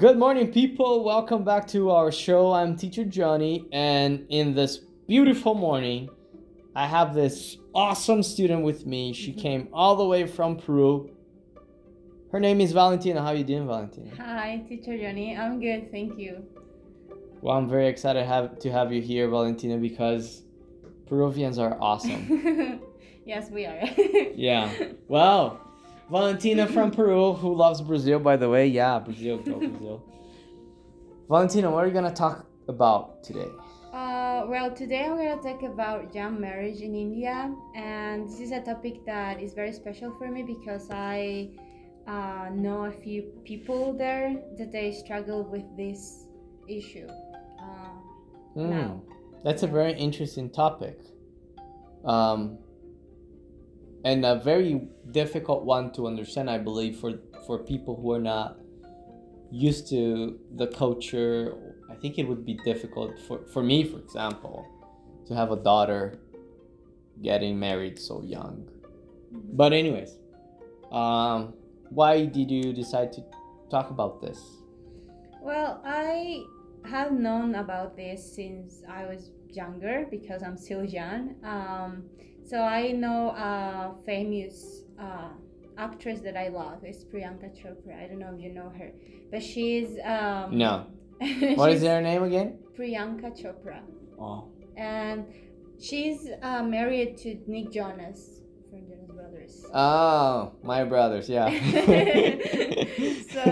Good morning, people. Welcome back to our show. I'm Teacher Johnny, and in this beautiful morning, I have this awesome student with me. She mm-hmm. came all the way from Peru. Her name is Valentina. How are you doing, Valentina? Hi, teacher Johnny. I'm good, thank you. Well, I'm very excited have, to have you here, Valentina, because Peruvians are awesome. yes, we are. yeah. Well, Valentina from Peru, who loves Brazil, by the way. Yeah, Brazil, go Brazil. Valentina, what are you gonna talk about today? Uh, well, today I'm going to talk about young marriage in India, and this is a topic that is very special for me because I uh, know a few people there that they struggle with this issue. Uh, Mm, now. That's a very interesting topic. Um, and a very difficult one to understand, I believe, for, for people who are not used to the culture. I think it would be difficult for, for me, for example, to have a daughter getting married so young. But, anyways, um, why did you decide to talk about this? Well, I have known about this since I was younger because I'm still young. Um, so I know a famous uh, actress that I love. It's Priyanka Chopra. I don't know if you know her, but she's um, No. What is her name again? Priyanka Chopra, Oh. and she's uh, married to Nick Jonas from Jonas Brothers. Oh, my brothers, yeah. so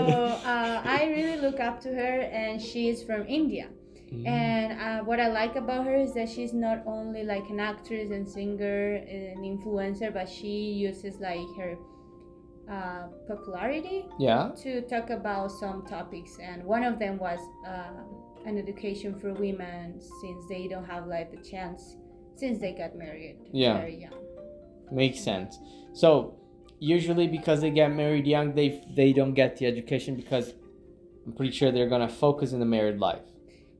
uh, I really look up to her, and she's from India. Mm. And uh, what I like about her is that she's not only like an actress and singer and influencer, but she uses like her uh, popularity yeah. to talk about some topics. And one of them was uh, an education for women since they don't have like the chance since they got married Yeah. very young. Makes sense. So, usually because they get married young, they they don't get the education because I'm pretty sure they're gonna focus in the married life.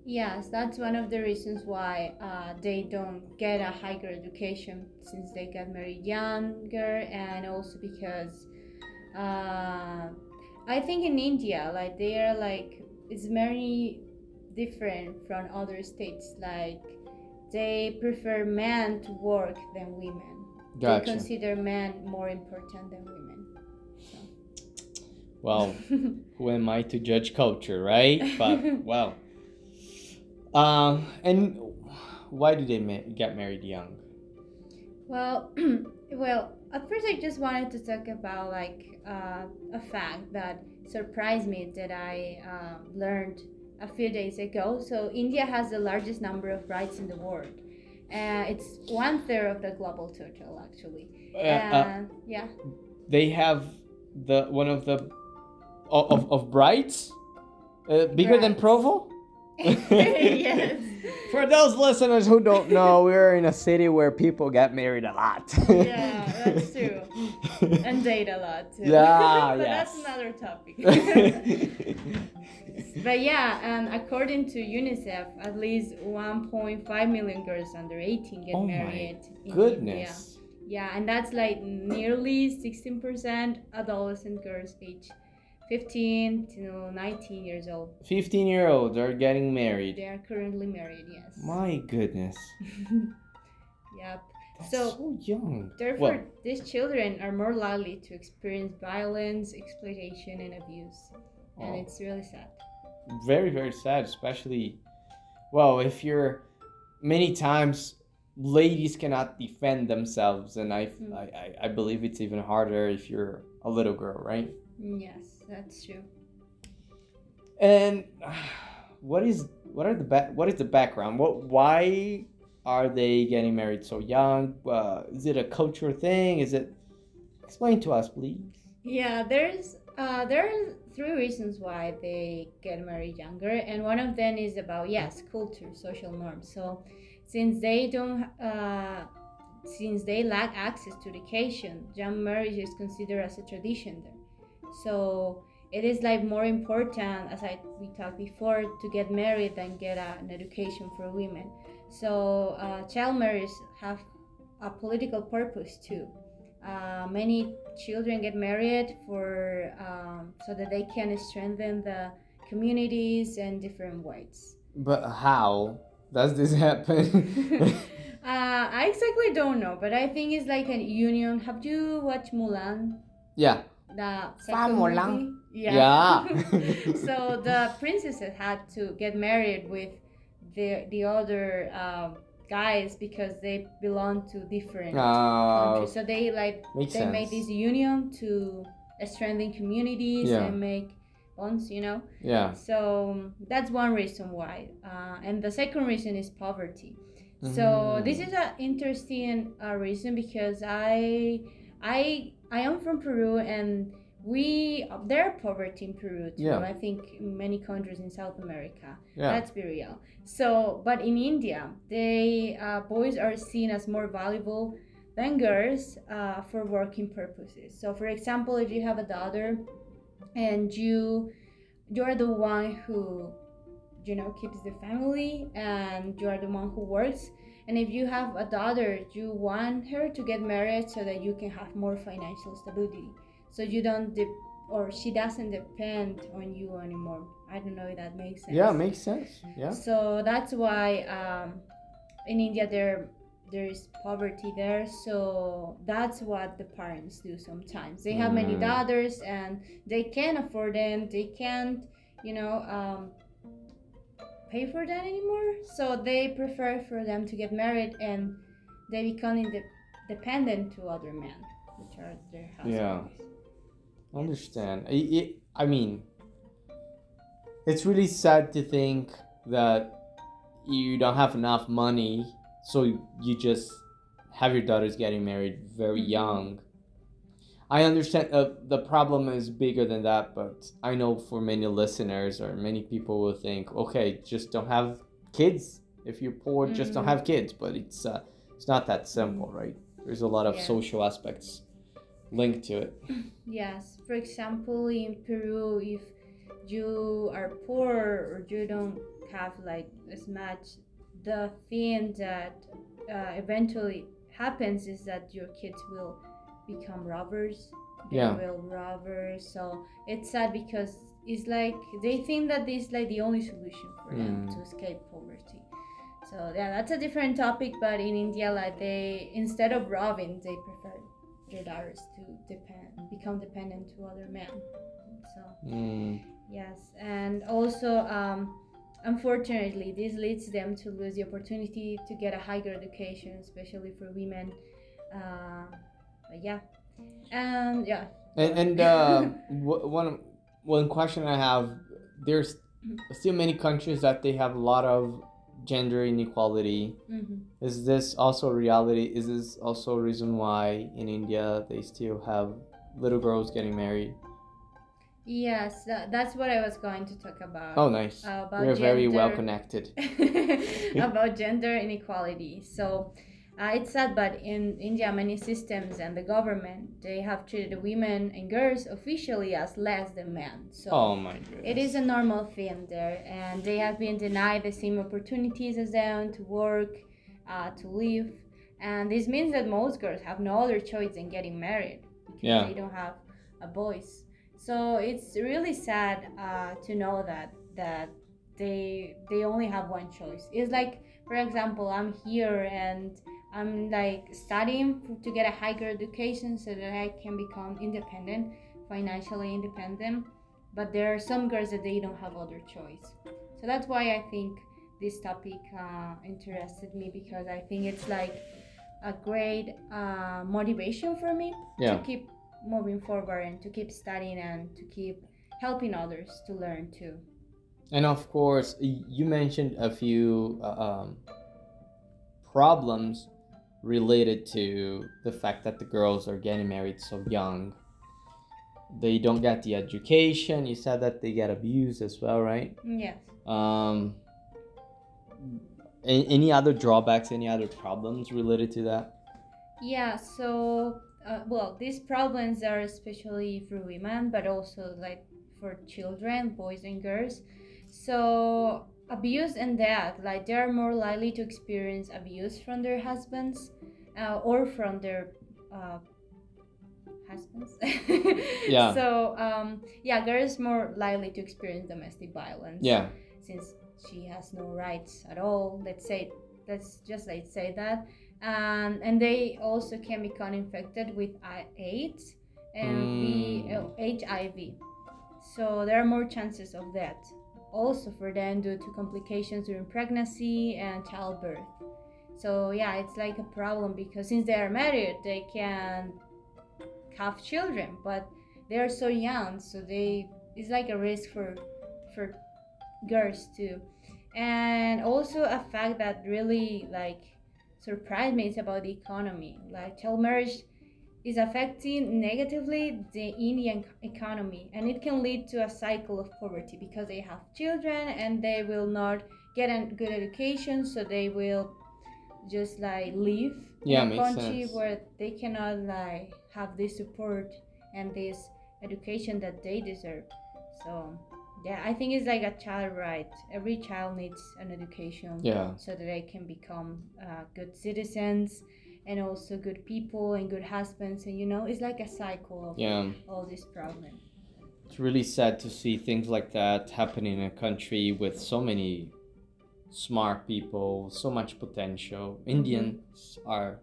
Yes, that's one of the reasons why uh, they don't get a higher education since they got married younger, and also because uh, I think in India, like they are like it's very different from other states. Like they prefer men to work than women. They consider men more important than women. Well, who am I to judge culture, right? But well, um, and why do they ma- get married young? Well, well, at first I just wanted to talk about like uh, a fact that surprised me that I uh, learned a few days ago. So India has the largest number of brides in the world. Uh, it's one third of the global total, actually. Uh, uh, And yeah, they have the one of the of of, brides uh, bigger than Provo. Yes. For those listeners who don't know, we're in a city where people get married a lot. Yeah, that's true. And date a lot too. Yeah, but yes. that's another topic. But yeah, and according to UNICEF, at least 1.5 million girls under 18 get Oh my married in Goodness. India. Yeah, and that's like nearly 16% adolescent girls aged 15 to 19 years old. 15 year olds are getting married. They are currently married, yes. My goodness. yep. That's So, so, young. Therefore, Well, these children are more likely to experience violence, exploitation, and abuse. And Oh. it's really sad. very, very sad, especially, well, if you're many times ladies cannot defend themselves, and I, Mm. I, I, I believe it's even harder if you're a little girl, right? Mm, Yes, that's true. And what is what are the ba- what is the background? What why are they getting married so young? Uh, is it a cultural thing? Is it explain to us, please? Yeah, there's uh, there are three reasons why they get married younger, and one of them is about yes, culture, social norms. So, since they don't, uh, since they lack access to education, young marriage is considered as a tradition there. So it is like more important, as I we talked before, to get married than get a, an education for women. So uh, child marriage have a political purpose too. Uh, many children get married for um, so that they can strengthen the communities and different ways. But how does this happen? uh, I exactly don't know, but I think it's like a union. Have you watched Mulan? yeah. The Fa second Mulan. movie? Yeah. so the princesses had to get married with the the other um, guys because they belong to different Uh, countries. So they like makes they made this union to strengthen communities Yeah. and make bonds. You know. yeah. So that's one reason why. Uh, and the second reason is poverty. So Mm. this is an interesting uh, reason because I I I am from Peru and we there are poverty in Peru too. Yeah. I think many countries in South America. Yeah. Let's be real. So, but in India, they uh, boys are seen as more valuable than girls uh, for working purposes. So, for example, if you have a daughter and you you're the one who you know keeps the family and you're the one who works and if you have a daughter you want her to get married so that you can have more financial stability so you don't de- or she doesn't depend on you anymore i don't know if that makes sense Yeah, makes sense. Yeah. so that's why um, in India there there is poverty there. So that's what the parents do sometimes. They have many Mm. daughters and they can't afford them. They can't, you know, um, pay for that anymore. So they prefer for them to get married and they become inde- dependent to other men, which are their husbands. Yeah. Understand. I, I, I mean, it's really sad to think that you don't have enough money, so you just have your daughters getting married very Mhm. young. I understand uh, the problem is bigger than that, but I know for many listeners or many people will think, okay, just don't have kids. If you're poor, just don't Mhm. have kids. But it's uh, it's not that simple, right? There's a lot of Yeah. social aspects linked to it. Yes, for example, in Peru, if you are poor or you don't have like as much, the thing that uh, eventually happens is that your kids will become robbers. They Yeah. will robbers. So it's sad because it's like they think that this is like the only solution for them Mm. to escape poverty. So yeah, that's a different topic. But in India, like they instead of robbing, they prefer their daughters to depend become dependent to other men. So Mm. yes, and also um, unfortunately, this leads them to lose the opportunity to get a higher education, especially for women. Uh, but yeah, and yeah. And, and uh, w- one one question I have: There's still many countries that they have a lot of gender inequality. hmm Is this also a reality? Is this also a reason why in India they still have little girls getting married? Yes, that, that's what I was going to talk about. Oh, nice. Uh, about We're very well connected. about gender inequality. So uh, it's sad, but in India, many systems and the government they have treated women and girls officially as less than men. So Oh my goodness. it is a normal thing there, and they have been denied the same opportunities as them to work, uh, to live, and this means that most girls have no other choice than getting married because Yeah. they don't have a voice. So it's really sad uh, to know that that they they only have one choice. It's like, for example, I'm here and I'm like studying to get a higher education so that I can become independent, financially independent. But there are some girls that they don't have other choice. So that's why i think this topic uh, interested me because i think it's like a great uh, motivation for me Yeah. to keep moving forward and to keep studying and to keep helping others to learn too. And of course, you mentioned a few uh, um, problems related to the fact that the girls are getting married so young. They don't get the education. You said that they get abused as well, right? yes Um, any other drawbacks? Any other problems related to that? Yeah, so uh, well, these problems are especially for women, but also like for children, boys and girls. So abuse and death, like they are more likely to experience abuse from their husbands uh, or from their uh, husbands. Yeah. So um, yeah, girls more likely to experience domestic violence. Yeah. Since she has no rights at all. Let's say let's just like say that. Um, and they also can become infected with AIDS and Mm. HIV. So there are more chances of that. Also for them due to complications during pregnancy and childbirth. So yeah, it's like a problem because since they are married, they can have children, but they are so young, so they it's like a risk for for girls too. And also a fact that really like surprised me is about the economy. Like child marriage is affecting negatively the Indian economy and it can lead to a cycle of poverty because they have children and they will not get a good education so they will just like leave Yeah, makes country sense. where they cannot like have this support and this education that they deserve so yeah i think it's like a child right every child needs an education Yeah. so that they can become uh, good citizens and also good people and good husbands and you know it's like a cycle of Yeah. all these problems It's really sad to see things like that happening in a country with so many smart people, so much potential. Mm-hmm. Indians are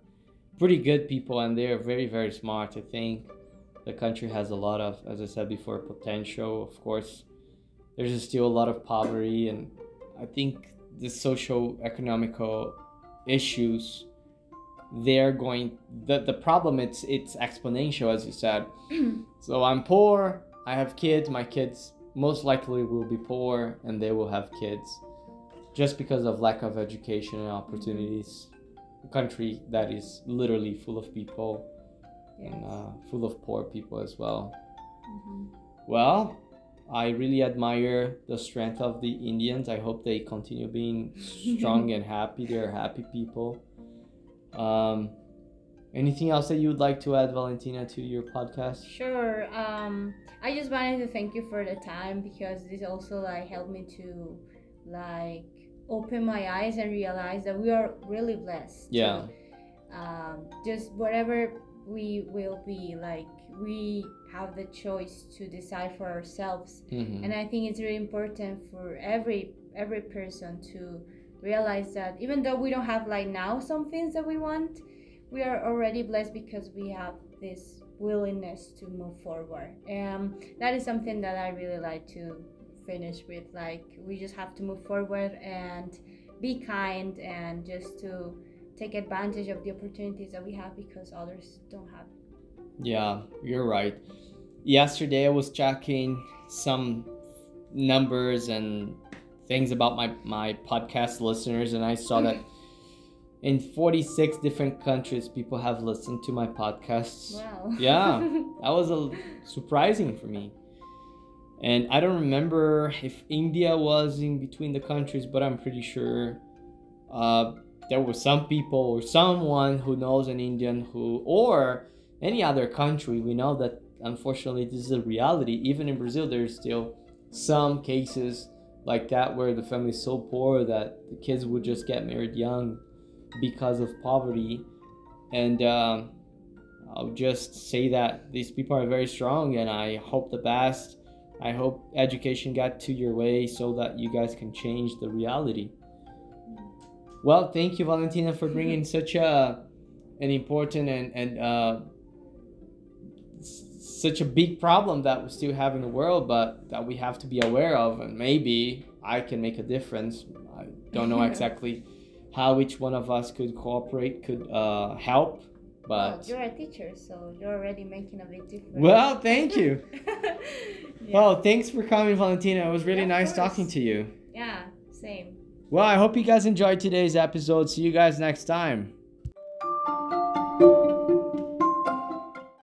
pretty good people and they're very, very smart. I think the country has a lot of, as I said before, potential. Of course, there's still a lot of poverty, and I think the social economical issues they're going the, the problem it's it's exponential as you said so I'm poor, I have kids, my kids most likely will be poor and they will have kids just because of lack of education and opportunities. A country that is literally full of people yes. and uh, full of poor people as well. Mhm. Well, I really admire the strength of the Indians. I hope they continue being strong and happy. They're happy people. Um, anything else that you would like to add, Valentina, to your podcast? Sure. Um, I just wanted to thank you for the time because this also like helped me to like open my eyes and realize that we are really blessed. Yeah. um, just whatever we will be like, we have the choice to decide for ourselves, Mhm. and I think it's really important for every every person to realize that even though we don't have like now some things that we want we are already blessed because we have this willingness to move forward and that is something that i really like to finish with like we just have to move forward and be kind and just to take advantage of the opportunities that we have because others don't have Yeah, you're right. Yesterday I was checking some numbers and things about my, my podcast listeners, and I saw that in 46 different countries people have listened to my podcasts. wow Yeah. That was a, surprising for me. And I don't remember if India was in between the countries, but I'm pretty sure uh, there were some people or someone who knows an Indian who, or any other country. We know that unfortunately this is a reality. Even in Brazil, there's still some cases like that where the family is so poor that the kids would just get married young because of poverty. And um, I'll just say that these people are very strong, and I hope the best. I hope education got to your way so that you guys can change the reality. Well, thank you, Valentina, for bringing such a an important and and uh, such a big problem that we still have in the world, but that we have to be aware of, and maybe I can make a difference. I don't know exactly how each one of us could cooperate, could uh, help, well, but you're a teacher so you're already making a big difference well, thank you. yeah. Well, thanks for coming, Valentina. It was really Yeah, nice course. talking to you. yeah same Well, I hope you guys enjoyed today's episode. See you guys next time.